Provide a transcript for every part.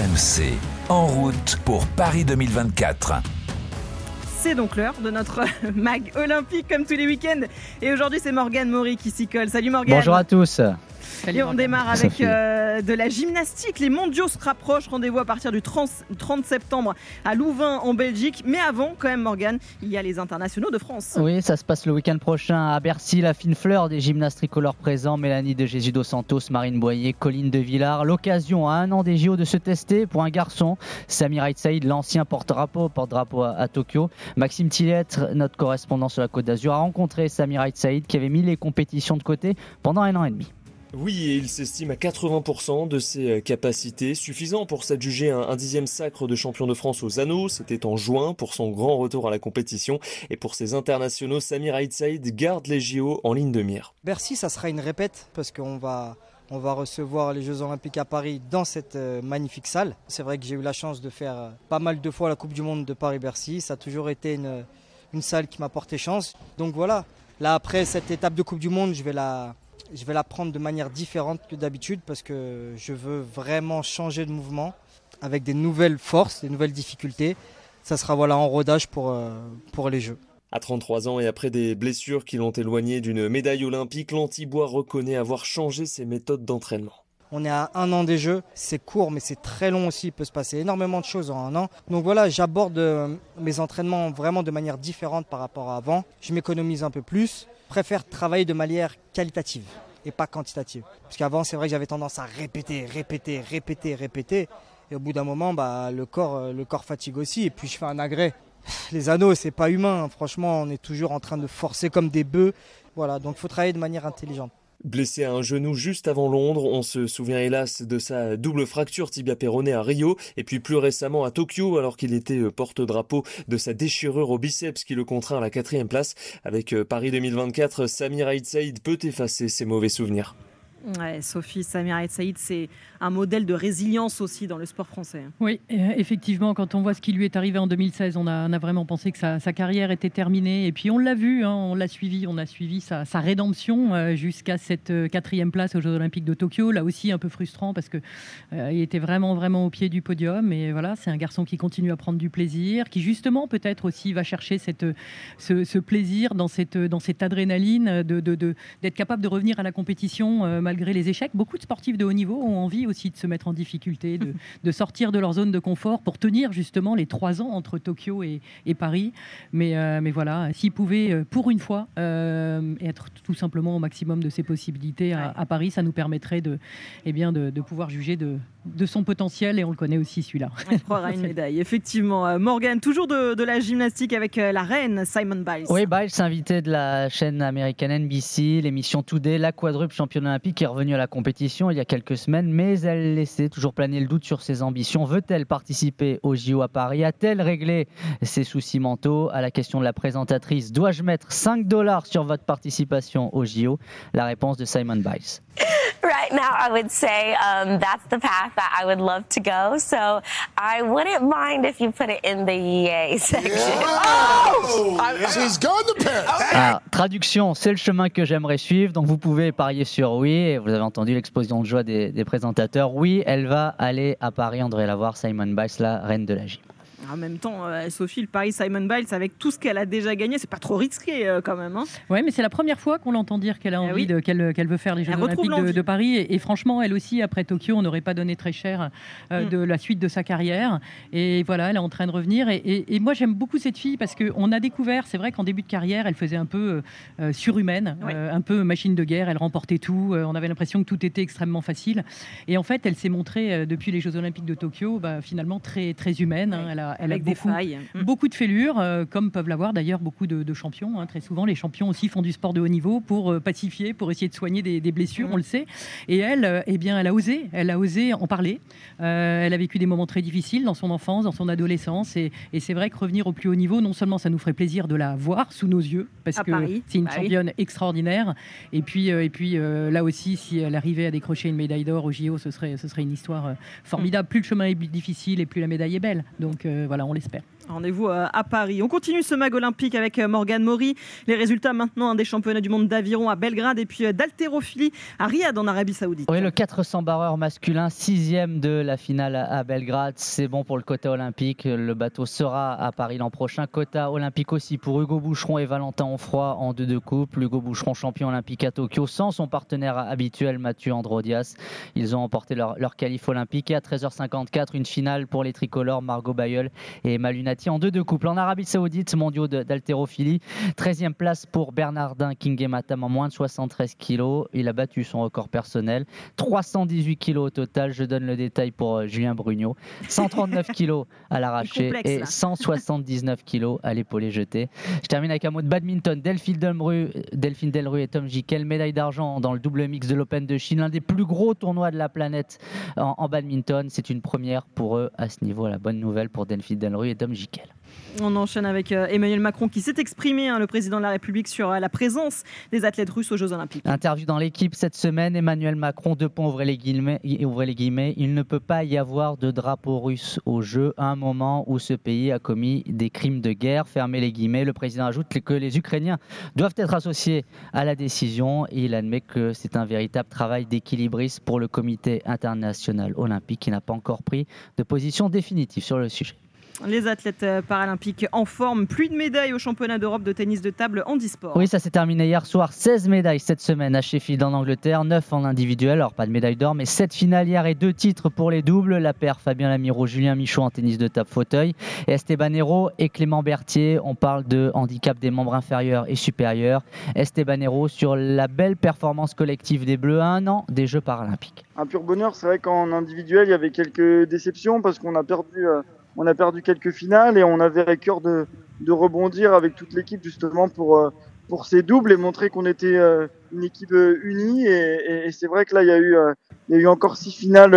RMC, en route pour Paris 2024. C'est donc l'heure de notre mag olympique comme tous les week-ends. Et aujourd'hui, c'est Morgane Maury qui s'y colle. Salut Morgane. Bonjour à tous. Et on démarre avec euh, de la gymnastique. Les mondiaux se rapprochent. Rendez-vous à partir du 30, 30, septembre à Louvain en Belgique. Mais avant, quand même, Morgane, il y a les internationaux de France. Oui, ça se passe le week-end prochain à Bercy. La fine fleur des gymnastes tricolores présents Mélanie de Jésus dos Santos, Marine Boyer, Colline de Villard. L'occasion à un an des JO de se tester pour un garçon. Samir Saïd, l'ancien porte-drapeau, porte-drapeau à, Tokyo. Maxime Tillette, notre correspondant sur la Côte d'Azur, a rencontré Samir Saïd qui avait mis les compétitions de côté pendant un an et demi. Oui, et il s'estime à 80% de ses euh, capacités, suffisant pour s'adjuger un, dixième sacre de champion de France aux anneaux. C'était en juin pour son grand retour à la compétition. Et pour ses internationaux, Samir Saïd garde les JO en ligne de mire. Bercy, ça sera une répète parce qu'on va on va recevoir les Jeux Olympiques à Paris dans cette euh, magnifique salle. C'est vrai que j'ai eu la chance de faire euh, pas mal de fois la Coupe du Monde de Paris-Bercy. Ça a toujours été une, une salle qui m'a porté chance. Donc voilà, là après cette étape de Coupe du Monde, je vais la, je vais la prendre de manière différente que d'habitude parce que je veux vraiment changer de mouvement avec des nouvelles forces, des nouvelles difficultés. Ça sera voilà en rodage pour, euh, pour les Jeux. À 33 ans et après des blessures qui l'ont éloigné d'une médaille olympique, l'Antibois reconnaît avoir changé ses méthodes d'entraînement. On est à un an des Jeux, c'est court mais c'est très long aussi, il peut se passer énormément de choses en un an. Donc voilà, j'aborde euh, mes entraînements vraiment de manière différente par rapport à avant. Je m'économise un peu plus, préfère travailler de manière qualitative et pas quantitative. Parce qu'avant, c'est vrai que j'avais tendance à répéter, répéter, répéter, répéter. Et au bout d'un moment, bah, le, corps, euh, le corps fatigue aussi. Et puis je fais un agrès. Les anneaux, c'est pas humain. Franchement, on est toujours en train de forcer comme des bœufs. Voilà, donc il faut travailler de manière intelligente. Blessé à un genou juste avant Londres, on se souvient hélas de sa double fracture tibia péronée à Rio et puis plus récemment à Tokyo alors qu'il était euh, porte-drapeau de sa déchirure au biceps qui le contraint à la quatrième place. Avec euh, Paris 2024, Samir Aït Saïd peut effacer ses mauvais souvenirs. Ouais, Sophie Samir Saïd, c'est un modèle de résilience aussi dans le sport français. Oui, euh, effectivement, quand on voit ce qui lui est arrivé en 2016, on a, vraiment pensé que sa, carrière était terminée. Et puis on l'a vu, hein, on l'a suivi, on a suivi sa, rédemption euh, jusqu'à cette euh, quatrième place aux Jeux Olympiques de Tokyo. Là aussi, un peu frustrant parce que il était vraiment, vraiment au pied du podium. Et voilà, c'est un garçon qui continue à prendre du plaisir, qui justement peut-être aussi va chercher ce, plaisir dans cette, adrénaline, d'être capable de revenir à la compétition malgré les échecs. Beaucoup de sportifs de haut niveau ont envie aussi de se mettre en difficulté, de, sortir de leur zone de confort pour tenir justement les trois ans entre Tokyo et, Paris. Mais, euh, mais voilà, s'ils pouvaient euh, pour une fois euh, être tout simplement au maximum de ses possibilités à, Paris, ça nous permettrait de, eh bien, de, pouvoir juger de, de son potentiel et on le connaît aussi celui-là. On croira une médaille, effectivement. Morgan, toujours de, la gymnastique avec la reine Simon Biles. Oui, Biles, invité de la chaîne américaine NBC, l'émission Today, la quadruple championne olympique qui est revenue à la compétition il y a quelques semaines, mais elle laissait toujours planer le doute sur ses ambitions. Veut-elle participer au JO à Paris? A-t-elle réglé ses soucis mentaux? À la question de la présentatrice, dois-je mettre 5 dollars sur votre participation au JO La réponse de Simon Biles. Right now, I would say um, that's the path that I would love to go. So I wouldn't mind if you put it in the yay section. Oh! She's going to Paris. Alors, traduction, c'est le chemin que j'aimerais suivre. Donc vous pouvez parier sur oui. Et vous avez entendu l'explosion de joie des, des présentateurs. Oui, elle va aller à Paris. On devrait la voir, Simon Biles, la reine de la gym. En même temps, euh, Sophie, le Paris Simon Biles, avec tout ce qu'elle a déjà gagné, c'est pas trop risqué euh, quand même. Hein. oui, mais c'est la première fois qu'on l'entend dire qu'elle a eh envie qu'elle, veut faire les Jeux Olympiques de, Paris. Et, franchement, elle aussi, après Tokyo, on n'aurait pas donné très cher euh, mm. de la suite de sa carrière. Et voilà, elle est en train de revenir. Et, moi, j'aime beaucoup cette fille parce qu'on a découvert, c'est vrai qu'en début de carrière, elle faisait un peu surhumaine, un peu machine de guerre. Elle remportait tout. on avait l'impression que tout était extrêmement facile. Et en fait, elle s'est montrée depuis les Jeux Olympiques de Tokyo, bah, finalement très très humaine. Hein. Elle a, elle Avec des failles. Mm. Beaucoup de fêlures, euh, comme peuvent l'avoir d'ailleurs beaucoup de, champions. Hein. Très souvent, les champions aussi font du sport de haut niveau pour euh, pacifier, pour essayer de soigner des, blessures, mm. on le sait. Et elle, euh, eh bien, elle a osé, elle a osé en parler. elle a vécu des moments très difficiles dans son enfance, dans son adolescence. Et, c'est vrai que revenir au plus haut niveau, non seulement ça nous ferait plaisir de la voir sous nos yeux, parce que c'est une bah championne extraordinaire. Et puis, et puis là aussi, si elle arrivait à décrocher une médaille d'or au JO, ce serait, ce serait une histoire formidable. Mm. Plus le chemin est difficile et plus la médaille est belle. Donc voilà, on l'espère. Rendez-vous euh, à Paris. On continue ce mag olympique avec euh, Morgane Maury. Les résultats maintenant des championnats du monde d'aviron à Belgrade et puis euh, d'haltérophilie à Riyad en Arabie Saoudite. Oui, le 400 barreur masculin, sixième de la finale à Belgrade. C'est bon pour le quota olympique. Le bateau sera à Paris l'an prochain. Quota olympique aussi pour Hugo Boucheron et Valentin Onfroy en deux de couple. Hugo Boucheron, champion olympique à Tokyo, sans son partenaire habituel Mathieu Androdias. Ils ont emporté leur, leur qualif olympique. Et à 13h54, une finale pour les tricolores Margot Bayeul et Malunati en deux de couple. En Arabie Saoudite, mondiaux d'haltérophilie. 13e place pour Bernardin Kingematam en moins de 73 kg. Il a battu son record personnel. 318 kg au total. Je donne le détail pour euh, Julien Brugnot. 139 kg à l'arraché et 179 kg à l'épaulé jeté. Je termine avec un mot de badminton. Delphine Delru, Delphine Delru et Tom Jikel, médaille d'argent dans le double mix de l'Open de Chine, l'un des plus gros tournois de la planète en, en badminton. C'est une première pour eux à ce niveau. La bonne nouvelle pour Delphine Delru et Tom Jikel. On enchaîne avec euh, Emmanuel Macron qui s'est exprimé, hein, le président de la République, sur euh, la présence des athlètes russes aux Jeux Olympiques. Interview dans l'équipe cette semaine, Emmanuel Macron, deux points, ouvrez les, guillemets, il ne peut pas y avoir de drapeau russe aux Jeux à un moment où ce pays a commis des crimes de guerre, fermez les guillemets. Le président ajoute que les Ukrainiens doivent être associés à la décision il admet que c'est un véritable travail d'équilibriste pour le comité international olympique qui n'a pas encore pris de position définitive sur le sujet. Les athlètes euh, paralympiques en forme, plus de médailles au championnat d'Europe de tennis de table en e-sport. Oui, ça s'est terminé hier soir. 16 médailles cette semaine à Sheffield en Angleterre, 9 en individuel, alors pas de médaille d'or, mais 7 finales hier et 2 titres pour les doubles. La paire Fabien Lamiro, Julien Michaud en tennis de table fauteuil, et Esteban Hero et Clément Berthier. On parle de handicap des membres inférieurs et supérieurs. Esteban Hero sur la belle performance collective des Bleus à un an des Jeux paralympiques. Un pur bonheur, c'est vrai qu'en individuel, il y avait quelques déceptions parce qu'on a perdu. On a perdu quelques finales et on avait à cœur de, de rebondir avec toute l'équipe justement pour, euh, pour ces doubles et montrer qu'on était euh, une équipe euh, unie. Et, et, c'est vrai que là, il y a eu, il y a eu encore six finales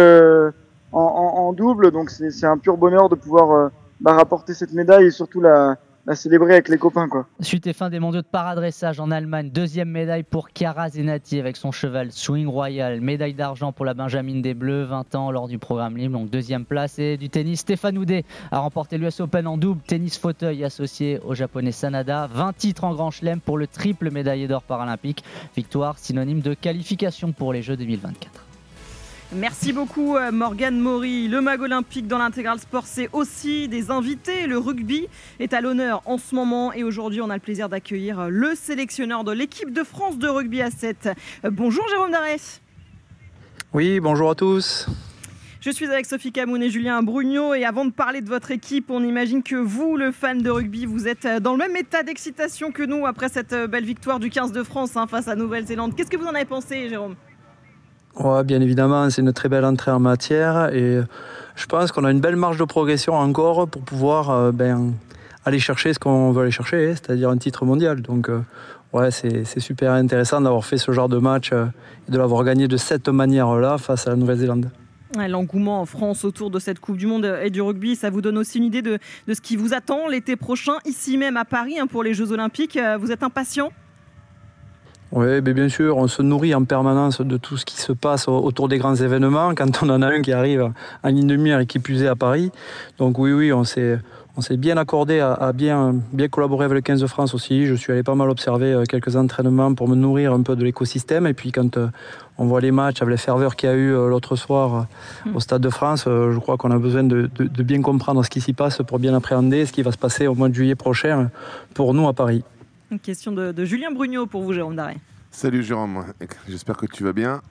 en, en, en, double, donc c'est un pur bonheur de pouvoir bah, rapporter cette médaille et surtout la, à célébrer avec les copains. Quoi. Suite et fin des mondiaux de paradressage en Allemagne. Deuxième médaille pour Chiara Zenati avec son cheval Swing Royal. Médaille d'argent pour la Benjamin des Bleus, 20 ans lors du programme libre. Donc deuxième place. Et du tennis, Stéphane Houdet a remporté l'US Open en double. Tennis fauteuil associé au japonais Sanada. 20 titres en grand chelem pour le triple médaillé d'or paralympique. Victoire synonyme de qualification pour les Jeux 2024. Merci beaucoup euh, Morgane Maury. Le mag olympique dans l'intégral sport, c'est aussi des invités. Le rugby est à l'honneur en ce moment et aujourd'hui on a le plaisir d'accueillir le sélectionneur de l'équipe de France de rugby à 7. Euh, bonjour Jérôme Darès. Oui, bonjour à tous. Je suis avec Sophie Camoun et Julien Brugnot et avant de parler de votre équipe, on imagine que vous, le fan de rugby, vous êtes dans le même état d'excitation que nous après cette belle victoire du 15 de France hein, face à Nouvelle-Zélande. Qu'est-ce que vous en avez pensé Jérôme? Ouais, bien évidemment, c'est une très belle entrée en matière et je pense qu'on a une belle marge de progression encore pour pouvoir euh, ben, aller chercher ce qu'on veut aller chercher, c'est-à-dire un titre mondial. Donc, euh, ouais, c'est super intéressant d'avoir fait ce genre de match euh, et de l'avoir gagné de cette manière-là face à la Nouvelle-Zélande. L'engouement en France autour de cette Coupe du Monde et du rugby, ça vous donne aussi une idée de, ce qui vous attend l'été prochain, ici même à Paris, hein, pour les Jeux Olympiques. Vous êtes impatient? Oui, bien sûr, on se nourrit en permanence de tout ce qui se passe autour des grands événements. Quand on en a un qui arrive en ligne de mire et qui puisait à Paris. Donc oui, oui, on s'est, on s'est bien accordé à, bien, bien collaborer avec le 15 de France aussi. Je suis allé pas mal observer euh, quelques entraînements pour me nourrir un peu de l'écosystème. Et puis quand euh, on voit les matchs avec les ferveurs qu'il y a eu euh, l'autre soir au Stade de France, je crois qu'on a besoin de, de, bien comprendre ce qui s'y passe pour bien appréhender ce qui va se passer au mois de juillet prochain pour nous à Paris. Une question de, Julien Brugnot pour vous, Jérôme Daré. Salut Jérôme, j'espère que tu vas bien.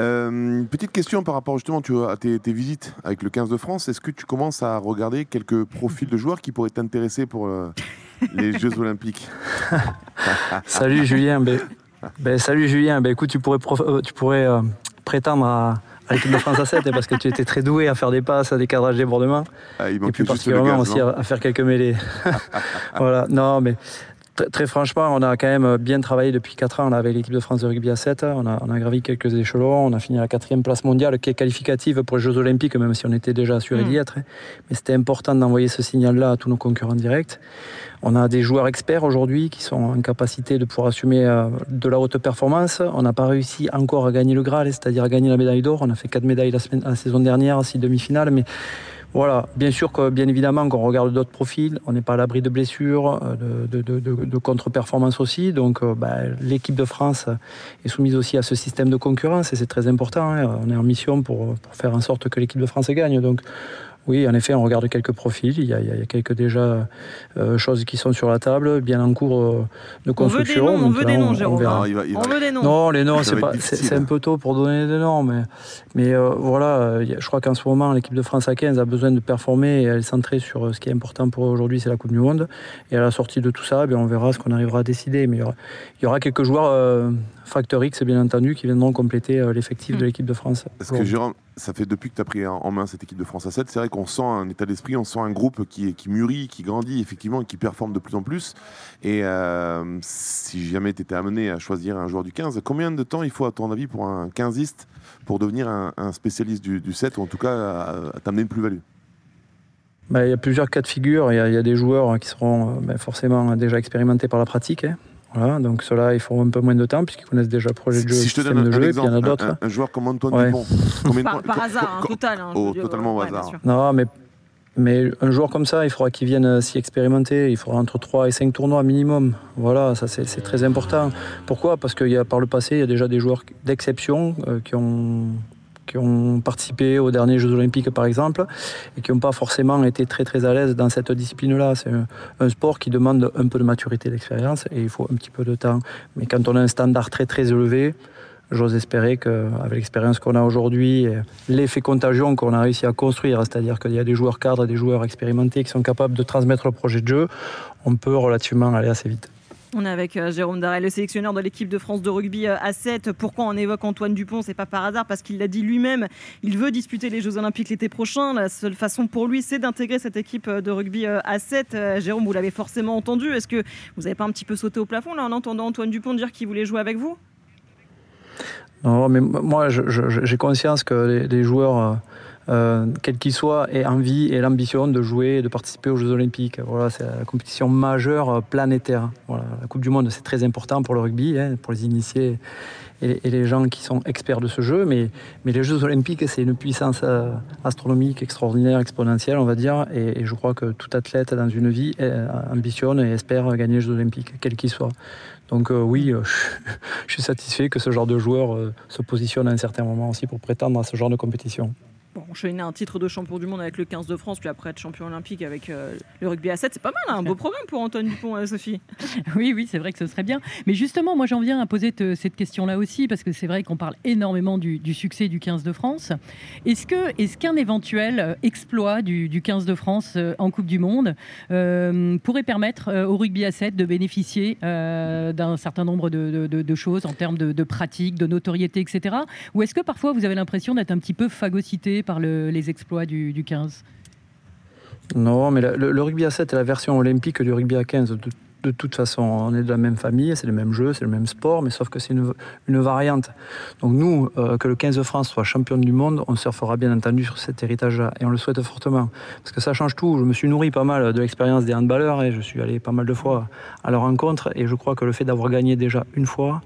Euh, petite question par rapport justement à tes, visites avec le 15 de France. Est-ce que tu commences à regarder quelques profils de joueurs qui pourraient t'intéresser pour euh, les Jeux Olympiques? Salut Julien. Ben, ben, salut Julien. Ben, écoute, tu pourrais, euh, tu pourrais prétendre à, l'équipe de France à 7 parce que tu étais très doué à faire des passes, à des cadrages débordements. Ah, et puis particulièrement aussi à, à, faire quelques mêlées. voilà, non, mais très, franchement, on a quand même bien travaillé depuis 4 ans avec l'équipe de France de rugby à 7. On a, on a, gravi quelques échelons. On a fini à la quatrième place mondiale qui est qualificative pour les Jeux Olympiques, même si on était déjà assuré d'y mm. être. Mais c'était important d'envoyer ce signal-là à tous nos concurrents directs. On a des joueurs experts aujourd'hui qui sont en capacité de pouvoir assumer euh, de la haute performance. On n'a pas réussi encore à gagner le Graal, c'est-à-dire à gagner la médaille d'or. On a fait 4 médailles la, semaine, la saison dernière, 6 demi-finales. Mais Voilà, bien sûr que bien évidemment qu'on regarde d'autres profils, on n'est pas à l'abri de blessures, euh, de, contre-performances aussi. Donc euh, bah, l'équipe de France est soumise aussi à ce système de concurrence et c'est très important. Hein. On est en mission pour, faire en sorte que l'équipe de France gagne. Oui, en effet, on regarde quelques profils. Il y a, il y a quelques déjà euh, choses qui sont sur la table, bien en cours euh, de construction. On veut des noms, on, veut des noms, Jérôme. On, il va, il va... on, veut des noms. Non, les noms, c'est un peu tôt pour donner des noms, mais, mais euh, voilà, je crois qu'en ce moment, l'équipe de France à 15 a besoin de performer et elle est centrée sur ce qui est important pour aujourd'hui, c'est la Coupe du Monde. Et à la sortie de tout ça, bien, on verra ce qu'on arrivera à décider. Mais il y aura, il y aura quelques joueurs euh, Factor X, bien entendu, qui viendront compléter euh, l'effectif mmh. de l'équipe de France. Parce que Jérôme, ça fait depuis que tu as pris en main cette équipe de France à 7, c'est vrai qu'on sent un état d'esprit, on sent un groupe qui, mûrit, qui grandit, effectivement, et qui performe de plus en plus. Et euh, si jamais tu étais amené à choisir un joueur du 15, combien de temps il faut, à ton avis, pour un 15iste pour devenir un, spécialiste du, du, 7, ou en tout cas à, t'amener une plus-value? Bah, il y a plusieurs cas de figure. Il y, a, des joueurs qui seront bah, forcément déjà expérimentés par la pratique. Hein. Voilà, donc ceux-là, ils font un peu moins de temps puisqu'ils connaissent déjà le projet de jeu, si je te donne un, jeu, un exemple, en a d'autres. Un, un, joueur comme Antoine ouais. Dupont. par, par hasard, hein, total. Hein, oh, totalement au hasard. Non, mais, mais un joueur comme ça, il faudra qu'il vienne s'y expérimenter. Il faudra entre 3 et 5 tournois minimum. Voilà, ça c'est très important. Pourquoi? Parce qu'il y a par le passé, il y a déjà des joueurs d'exception euh, qui ont qui ont participé aux derniers Jeux Olympiques par exemple et qui n'ont pas forcément été très très à l'aise dans cette discipline-là. C'est un, sport qui demande un peu de maturité, d'expérience et il faut un petit peu de temps. Mais quand on a un standard très très élevé, j'ose espérer qu'avec l'expérience qu'on a aujourd'hui, l'effet contagion qu'on a réussi à construire, c'est-à-dire qu'il y a des joueurs cadres et des joueurs expérimentés qui sont capables de transmettre le projet de jeu, on peut relativement aller assez vite. On est avec euh, Jérôme Darel, le sélectionneur de l'équipe de France de rugby euh, à 7. Pourquoi on évoque Antoine Dupont? C'est pas par hasard, parce qu'il l'a dit lui-même. Il veut disputer les Jeux Olympiques l'été prochain. La seule façon pour lui, c'est d'intégrer cette équipe euh, de rugby à 7. Jérôme, vous l'avez forcément entendu. Est-ce que vous n'avez pas un petit peu sauté au plafond là, en entendant Antoine Dupont dire qu'il voulait jouer avec vous? Non, mais moi, j'ai conscience que les, joueurs euh, quel qu'il soit, aient envie et l'ambition de jouer et de participer aux Jeux Olympiques. Voilà, c'est la compétition majeure euh, planétaire. Voilà, la Coupe du Monde, c'est très important pour le rugby, hein, pour les initiés et, les gens qui sont experts de ce jeu. Mais, les Jeux Olympiques, c'est une puissance euh, astronomique extraordinaire, exponentielle, on va dire. Et, je crois que tout athlète dans une vie ambitionne et espère gagner les Jeux Olympiques, quel qu'il soit. Donc euh, oui, euh, je suis satisfait que ce genre de joueur euh, se positionne à un certain moment aussi pour prétendre à ce genre de compétition bon, enchaîner un titre de champion du monde avec le 15 de France, puis après être champion olympique avec euh, le rugby à 7, c'est pas mal, hein, un beau programme pour Antoine Dupont, euh, Sophie. Oui, oui, c'est vrai que ce serait bien. Mais justement, moi j'en viens à poser te, cette question-là aussi, parce que c'est vrai qu'on parle énormément du, du, succès du 15 de France. Est-ce qu'un est qu éventuel euh, exploit du, du, 15 de France euh, en Coupe du Monde euh, pourrait permettre au rugby à 7 de bénéficier d'un certain nombre de, de, de, choses en termes de, pratiques, de notoriété, etc. Ou est-ce que parfois vous avez l'impression d'être un petit peu phagocyté par le, les exploits du, du 15 Non, mais le, rugby à 7 est la version olympique du rugby à 15. De, toute façon, on est de la même famille, c'est le même jeu, c'est le même sport, mais sauf que c'est une, une, variante. Donc nous, euh, que le 15 de France soit champion du monde, on surfera bien entendu sur cet héritage-là, et on le souhaite fortement. Parce que ça change tout. Je me suis nourri pas mal de l'expérience des handballeurs, et je suis allé pas mal de fois à leur rencontre, et je crois que le fait d'avoir gagné déjà une fois,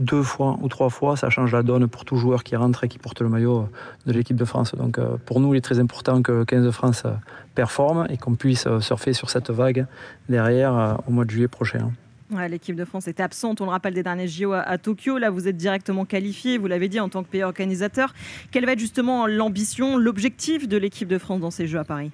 deux fois ou trois fois, ça change la donne pour tout joueur qui rentre et qui porte le maillot de l'équipe de France. Donc euh, pour nous, il est très important que le 15 de France euh, performe et qu'on puisse euh, surfer sur cette vague derrière au mois de juillet prochain. L'équipe de France était absente, on le rappelle, des derniers JO à, à, Tokyo. Là, vous êtes directement qualifié, vous l'avez dit, en tant que pays organisateur. Quelle va être justement l'ambition, l'objectif de l'équipe de France dans ces Jeux à Paris?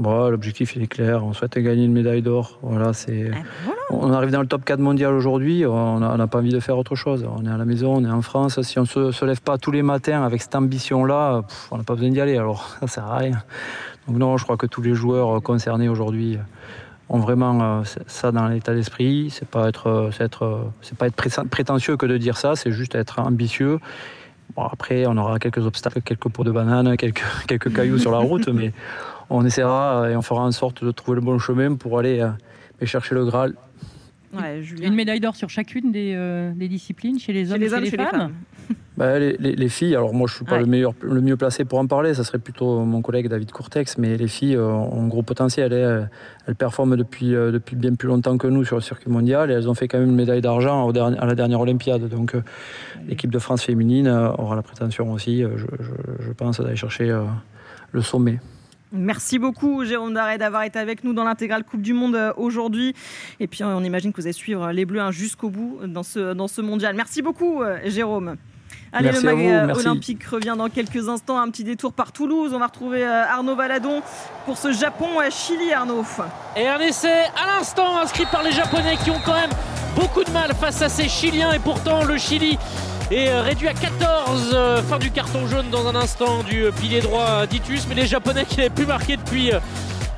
Bon, L'objectif il est clair, on souhaite gagner une médaille d'or. Voilà, c'est... voilà. On arrive dans le top 4 mondial aujourd'hui, on n'a pas envie de faire autre chose. On est à la maison, on est en France. Si on ne se, se, lève pas tous les matins avec cette ambition-là, on n'a pas besoin d'y aller. Alors ça sert à rien. Donc non, je crois que tous les joueurs concernés aujourd'hui ont vraiment ça dans l'état d'esprit. C'est pas être, c'est être, c'est pas être prétentieux que de dire ça, c'est juste être ambitieux. Bon, après, on aura quelques obstacles, quelques pots de banane, quelques, quelques cailloux sur la route, mais on essaiera et on fera en sorte de trouver le bon chemin pour aller euh, chercher le Graal. Ouais, Une médaille d'or sur chacune des, euh, des, disciplines, chez les hommes chez les et hommes, chez les, chez femmes, les, bah, les, les, les, filles, alors moi je ne suis pas ouais. le, meilleur, le mieux placé pour en parler, ça serait plutôt mon collègue David Courtex, mais les filles euh, ont un gros potentiel. Elles, elles performent depuis, euh, depuis bien plus longtemps que nous sur le circuit mondial et elles ont fait quand même une médaille d'argent à la dernière Olympiade. Donc euh, l'équipe de France féminine aura la prétention aussi, je, je, je pense, d'aller chercher le sommet. Merci beaucoup Jérôme Darret d'avoir été avec nous dans l'intégrale Coupe du Monde euh, aujourd'hui. Et puis on imagine que vous allez suivre les Bleus hein, jusqu'au bout dans ce, dans ce mondial. Merci beaucoup euh, Jérôme. Allez, Merci le mag euh, olympique revient dans quelques instants. Un petit détour par Toulouse. On va retrouver euh, Arnaud Valadon pour ce Japon-Chili, Arnaud. Et un essai à l'instant inscrit par les Japonais qui ont quand même beaucoup de mal face à ces Chiliens. Et pourtant, le Chili est euh, réduit à 14. euh, Fin du carton jaune dans un instant du euh, pilier droit d'Itus. Mais les Japonais qui n'avaient plus marqué depuis.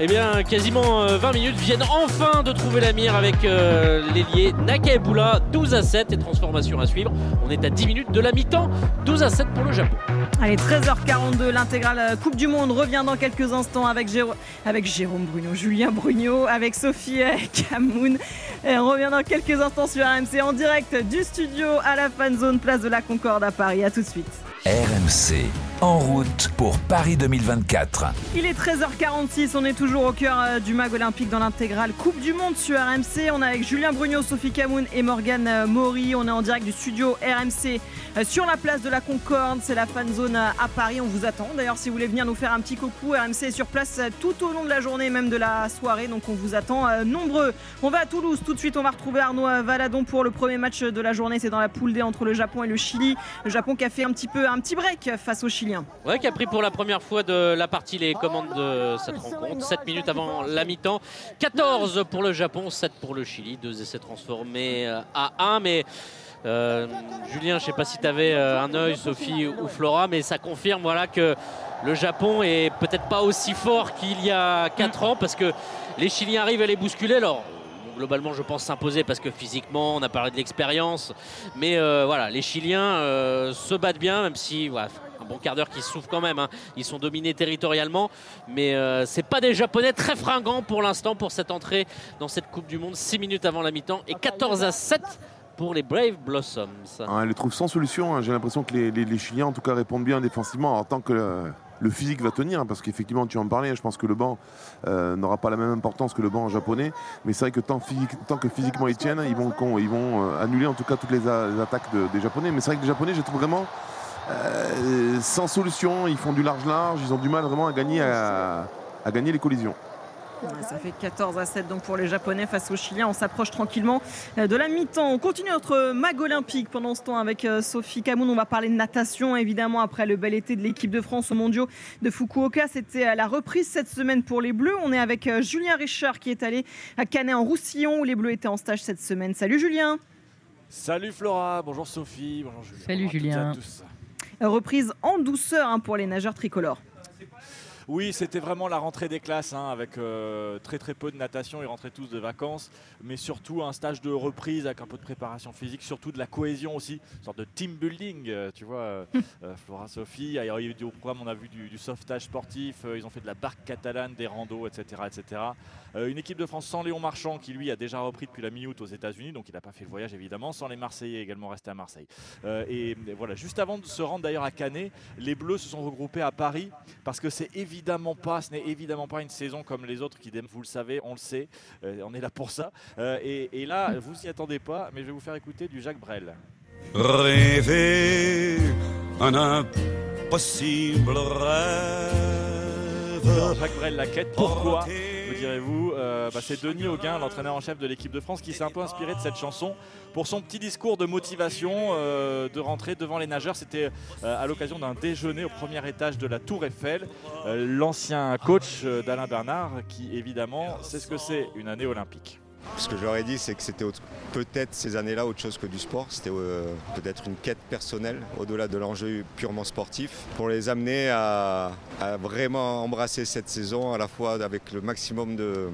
Euh, eh bien, quasiment euh, 20 minutes viennent enfin de trouver la mire avec euh, l'ailier Nakaebula, 12 à 7 et transformation à suivre. On est à 10 minutes de la mi-temps, 12 à 7 pour le Japon. Allez, 13h42, l'intégrale euh, Coupe du Monde revient dans quelques instants avec, Jéro- avec Jérôme Bruno, Julien Brugnot, avec Sophie euh, Camoun. On revient dans quelques instants sur RMC en direct du studio à la Fan Zone, place de la Concorde à Paris. À tout de suite. RMC, en route pour Paris 2024. Il est 13h46, on est toujours au cœur euh, du mag olympique dans l'intégrale Coupe du Monde sur RMC. On est avec Julien Brugnot, Sophie Camoun et Morgane euh, Maury. On est en direct du studio RMC euh, sur la place de la Concorde. C'est la fan zone à Paris. On vous attend. D'ailleurs, si vous voulez venir nous faire un petit coucou, RMC est sur place tout au long de la journée, même de la soirée. Donc on vous attend nombreux. On va à Toulouse. Tout de suite, on va retrouver Arnaud Valadon pour le premier match de la journée. C'est dans la poule D entre le Japon et le Chili. Le Japon qui a fait un petit peu un petit break face aux Chiliens. Ouais, qui a pris pour la première fois de la partie les commandes de cette rencontre. 7 minutes avant la mi-temps. 14 pour le Japon, 7 pour le Chili. Deux essais transformés euh, à 1. Mais euh, Julien, je sais pas si tu avais un œil, Sophie ou Flora, mais ça confirme voilà, que le Japon est peut-être pas aussi fort qu'il y a 4 ans parce que les Chiliens arrivent à les bousculer. Alors, globalement, je pense s'imposer parce que physiquement, on a parlé de l'expérience. Mais euh, voilà, les Chiliens euh, se battent bien, même si un bon quart d'heure qui se souffrent quand même. hein. Ils sont dominés territorialement, mais euh, c'est pas des Japonais très fringants pour l'instant pour cette entrée dans cette Coupe du Monde. 6 minutes avant la mi-temps et 14 à 7 pour les Brave Blossoms. Ouais, elle les trouve sans solution. hein. J'ai l'impression que les, Chiliens, en tout cas, répondent bien défensivement. Alors, tant que le, physique va tenir, hein, parce qu'effectivement, tu en parlais, je pense que le banc euh, n'aura pas la même importance que le banc japonais. Mais c'est vrai que tant, que physiquement ils tiennent, ils vont, ils vont euh, annuler en tout cas toutes les, attaques de- des Japonais. Mais c'est vrai que les Japonais, je trouve vraiment euh, sans solution. Ils font du large-large. Ils ont du mal vraiment à gagner les collisions. Ça fait 14 à 7 donc pour les Japonais face aux Chiliens. On s'approche tranquillement euh, de la mi-temps. On continue notre mag olympique pendant ce temps avec euh, Sophie Camoun. On va parler de natation évidemment après le bel été de l'équipe de France aux mondiaux de Fukuoka. C'était à la reprise cette semaine pour les Bleus. On est avec euh, Julien Richard qui est allé à Canet en Roussillon où les Bleus étaient en stage cette semaine. Salut Julien. Salut Flora, bonjour Sophie, bonjour Julien. Salut Bonjour à Julien. tous. Reprise en douceur hein, pour les nageurs tricolores. Oui, c'était vraiment la rentrée des classes hein, avec euh, très très peu de natation. Ils rentraient tous de vacances, mais surtout un stage de reprise avec un peu de préparation physique, surtout de la cohésion aussi, une sorte de team building. euh, tu vois, euh, euh, Flora, Sophie. Alors, il y a eu au programme, on a vu du, du sauvetage sportif. ils ont fait de la barque catalane, des randos, etc., etc. Une équipe de France sans Léon Marchand qui lui a déjà repris depuis la mi-août aux États-Unis, donc il n'a pas fait le voyage évidemment. Sans les Marseillais également restés à Marseille. Et voilà, juste avant de se rendre d'ailleurs à Canet, les Bleus se sont regroupés à Paris parce que c'est évidemment pas, ce n'est évidemment pas une saison comme les autres qui, démarrent, vous le savez, on le sait, euh, on est là pour ça. Euh, et, et là, vous n'y attendez pas, mais je vais vous faire écouter du Jacques Brel. Rêver un impossible rêve. Alors, Jacques Brel la quête, pourquoi direz-vous Euh, bah, C'est Denis Auguin, l'entraîneur en chef de l'équipe de France, qui s'est un peu inspiré de cette chanson pour son petit discours de motivation euh, de rentrer devant les nageurs. C'était euh, à l'occasion d'un déjeuner au premier étage de la Tour Eiffel. L'ancien coach d'Alain Bernard, qui évidemment sait ce que c'est une année olympique. Ce que je leur ai dit, c'est que c'était peut-être ces années-là autre chose que du sport. C'était euh, peut-être une quête personnelle, au-delà de l'enjeu purement sportif, pour les amener à, à vraiment embrasser cette saison, à la fois avec le maximum de-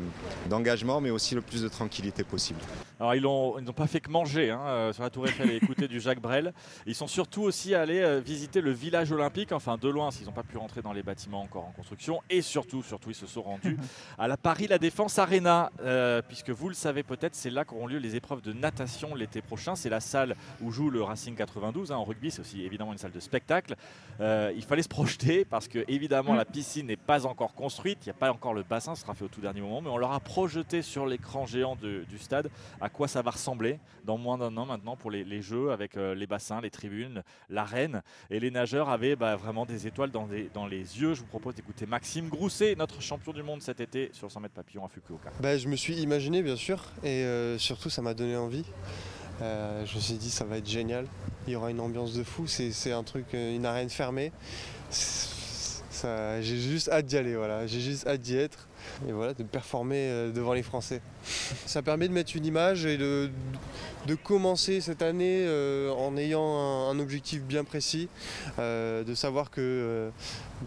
d'engagement, mais aussi le plus de tranquillité possible. Alors ils n'ont pas fait que manger hein, euh, sur la Tour Eiffel et écouter du Jacques Brel. Ils sont surtout aussi allés euh, visiter le village olympique, enfin de loin s'ils n'ont pas pu rentrer dans les bâtiments encore en construction. Et surtout, surtout ils se sont rendus à la Paris La Défense Arena, euh, puisque vous le savez peut-être, c'est là qu'auront lieu les épreuves de natation l'été prochain. C'est la salle où joue le Racing 92. hein, en rugby, c'est aussi évidemment une salle de spectacle. Euh, il fallait se projeter parce que évidemment Mm. la piscine n'est pas encore construite. Il n'y a pas encore le bassin, ce sera fait au tout dernier moment. Mais on leur a projeté sur l'écran géant du stade à quoi ça va ressembler dans moins d'un an maintenant pour les, les jeux avec euh, les bassins, les tribunes, l'arène. Et les nageurs avaient bah, vraiment des étoiles dans, des- dans les yeux. Je vous propose d'écouter Maxime Grousset, notre champion du monde cet été sur 100 mètres papillon à Fukuoka. Bah, je me suis imaginé bien sûr et euh, surtout ça m'a donné envie. Euh, je me suis dit ça va être génial. Il y aura une ambiance de fou. C'est un truc, euh, une arène fermée. J'ai juste hâte d'y aller. Voilà. J'ai juste hâte d'y être et voilà de performer devant les Français. Ça permet de mettre une image et de, commencer cette année en ayant un, objectif bien précis, de savoir que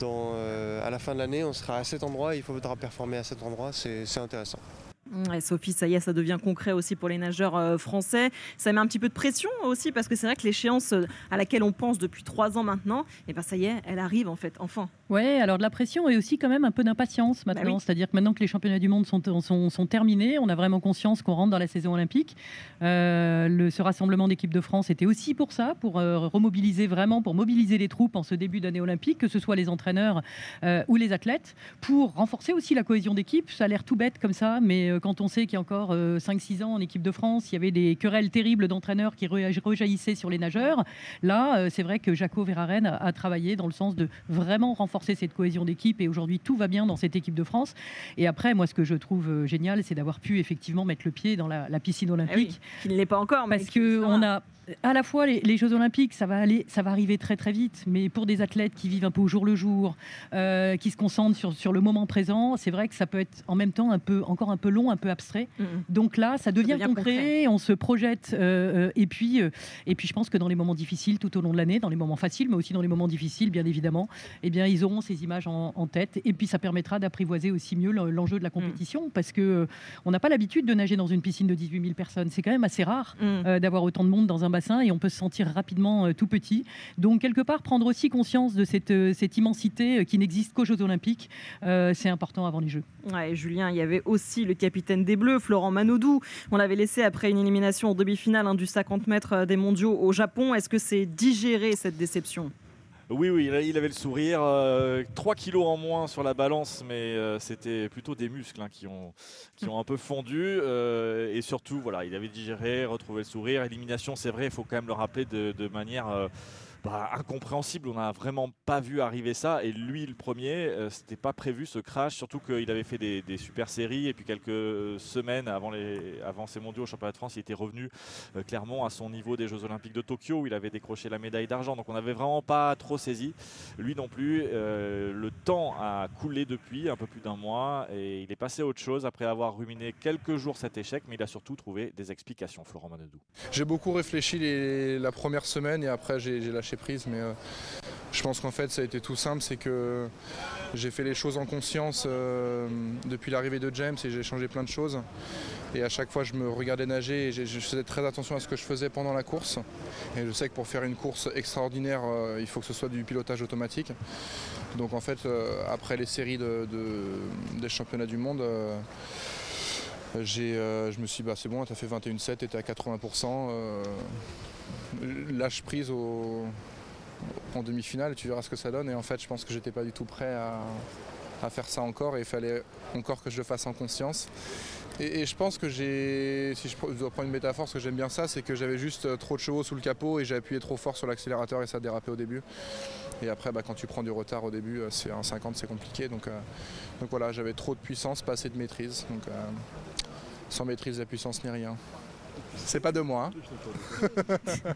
à la fin de l'année on sera à cet endroit et il faudra performer à cet endroit. C'est intéressant. Sophie, ça y est, ça devient concret aussi pour les nageurs euh, français. Ça met un petit peu de pression aussi parce que c'est vrai que l'échéance euh, à laquelle on pense depuis trois ans maintenant, et ben ça y est, elle arrive en fait, enfin. Ouais, alors de la pression et aussi quand même un peu d'impatience maintenant. Bah oui. C'est-à-dire que maintenant que les championnats du monde sont, sont, sont terminés, on a vraiment conscience qu'on rentre dans la saison olympique. Euh, le, ce rassemblement d'équipe de France était aussi pour ça, pour euh, remobiliser vraiment, pour mobiliser les troupes en ce début d'année olympique, que ce soit les entraîneurs euh, ou les athlètes, pour renforcer aussi la cohésion d'équipe. Ça a l'air tout bête comme ça, mais quand on sait qu'il y a encore 5-6 ans en équipe de France, il y avait des querelles terribles d'entraîneurs qui re- rejaillissaient sur les nageurs. Là, euh, c'est vrai que Jaco Verhaeren a, travaillé dans le sens de vraiment renforcer cette cohésion d'équipe et aujourd'hui tout va bien dans cette équipe de France. Et après, moi, ce que je trouve euh, génial, c'est d'avoir pu effectivement mettre le pied dans la, la piscine olympique. qui ne l'est pas encore, mais Parce que on a à la fois les, les Jeux Olympiques, ça va aller, ça va arriver très très vite, mais pour des athlètes qui vivent un peu au jour le jour, euh, qui se concentrent sur, sur le moment présent, c'est vrai que ça peut être en même temps un peu encore un peu long, un peu abstrait. Donc là, ça devient, devient concret, concret. on se projette, euh, euh, et puis euh, et puis je pense que dans les moments difficiles tout au long de l'année, dans les moments faciles, mais aussi dans les moments difficiles, bien évidemment, eh bien ils auront ces images en, en tête, et puis ça permettra d'apprivoiser aussi mieux le- l'enjeu de la compétition, parce que euh, on n'a pas l'habitude de nager dans une piscine de 18 000 personnes. C'est quand même assez rare euh, d'avoir autant de monde dans un bassin, et on peut se sentir rapidement tout petit. Donc quelque part prendre aussi conscience de cette, cette immensité qui n'existe qu'aux Jeux Olympiques, c'est important avant les Jeux. Ouais, Julien, il y avait aussi le capitaine des Bleus, Florent Manodou. On l'avait laissé après une élimination en demi-finale hein, du 50 mètres euh, des mondiaux au Japon. Est-ce que c'est digéré cette déception? Oui, oui, il avait le sourire. 3 kilos en moins sur la balance, mais euh, c'était plutôt des muscles hein, qui, ont, qui ont un peu fondu. euh, et surtout, voilà, il avait digéré, retrouvé le sourire. Élimination, c'est vrai, il faut quand même le rappeler de manière. Bah, incompréhensible, on n'a vraiment pas vu arriver ça. Et lui, le premier, euh, c'était pas prévu ce crash, surtout qu'il avait fait des, super séries. Et puis quelques semaines avant, les, avant ses mondiaux au championnat de France, il était revenu euh, clairement à son niveau des Jeux Olympiques de Tokyo où il avait décroché la médaille d'argent. Donc on n'avait vraiment pas trop saisi. Lui non plus. euh, le temps a coulé depuis un peu plus d'un mois et il est passé à autre chose après avoir ruminé quelques jours cet échec, mais il a surtout trouvé des explications, Florent Manodou. J'ai beaucoup réfléchi la première semaine et après j'ai j'ai prise. Mais euh, je pense qu'en fait ça a été tout simple, c'est que j'ai fait les choses en conscience euh, depuis l'arrivée de James et j'ai changé plein de choses. Et à chaque fois je me regardais nager et je faisais très attention à ce que je faisais pendant la course. Et je sais que pour faire une course extraordinaire, euh, il faut que ce soit du pilotage automatique. Donc en fait, après les séries de- de- des championnats du monde, je me suis dit, bah, c'est bon, tu as fait 21,7, tu étais à 80%. Lâche prise en demi-finale, tu verras ce que ça donne. Et en fait, je pense que j'étais pas du tout prêt à, faire ça encore. Et il fallait encore que je le fasse en conscience. Et, je pense que j'ai, si je dois prendre une métaphore, parce que j'aime bien ça, c'est que j'avais juste euh, trop de chevaux sous le capot et j'ai appuyé trop fort sur l'accélérateur et ça a dérapé au début. Et après, bah, quand tu prends du retard au début, euh, c'est un 50, c'est compliqué. Donc, euh, donc voilà, j'avais trop de puissance, pas assez de maîtrise. Donc sans maîtrise, la puissance n'est rien. C'est pas de moi. hein.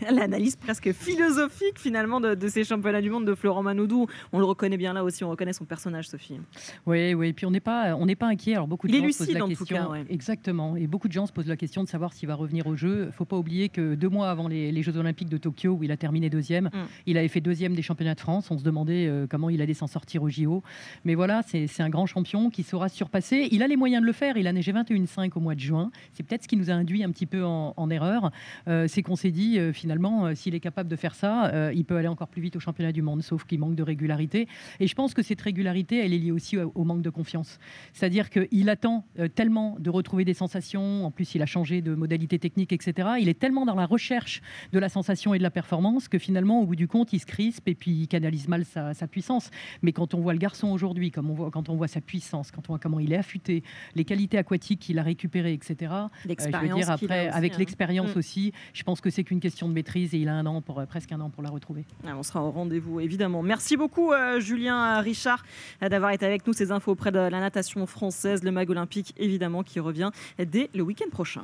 L'analyse presque philosophique finalement de, de ces championnats du monde de Florent Manodou. On le reconnaît bien là aussi, on reconnaît son personnage, Sophie. Oui, oui. Puis on n'est pas, on n'est pas inquiet. Alors beaucoup de Il est gens se posent lucide, la en tout question. cas, ouais. Exactement. Et beaucoup de gens se posent la question de savoir s'il va revenir au jeu. Faut pas oublier que deux mois avant les, les Jeux Olympiques de Tokyo, où il a terminé deuxième, il avait fait deuxième des championnats de France. On se demandait euh, comment il allait s'en sortir au JO. Mais voilà, c'est c'est un grand champion qui saura se surpasser. Il a les moyens de le faire. Il a neigé 21,5 au mois de juin. C'est peut-être ce qui nous a induit un petit peu en, en erreur. Euh, c'est qu'on s'est dit euh, finalement euh, s'il est capable de faire ça, euh, il peut aller encore plus vite au championnat du monde, sauf qu'il manque de régularité. Et je pense que cette régularité, elle est liée aussi au, manque de confiance. C'est-à-dire qu'il attend euh, tellement de retrouver des sensations, en plus il a changé de modalité technique, etc. Il est tellement dans la recherche de la sensation et de la performance que finalement, au bout du compte, il se crispe et puis il canalise mal sa, sa puissance. Mais quand on voit le garçon aujourd'hui, comme on voit, quand on voit sa puissance, quand on voit comment il est affûté, les qualités aquatiques qu'il a récupérées, etc. euh, je veux dire, après, aussi, avec hein. l'expérience Mm. aussi, je pense que c'est qu'une question de maîtrise et il a un an pour euh, presque un an pour la retrouver. Ah, On sera au rendez-vous, évidemment. Merci beaucoup, euh, Julien Richard, euh, d'avoir été avec nous. Ces infos auprès de la natation française, le mag olympique, évidemment, qui revient dès le week-end prochain.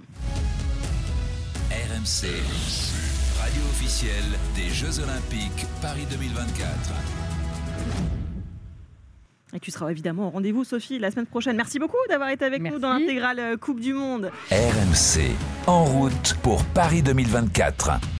RMC, radio officielle des Jeux Olympiques Paris 2024. Et tu seras évidemment au rendez-vous, Sophie, la semaine prochaine. Merci beaucoup d'avoir été avec nous dans l'intégrale Coupe du Monde. RMC, en route pour Paris 2024.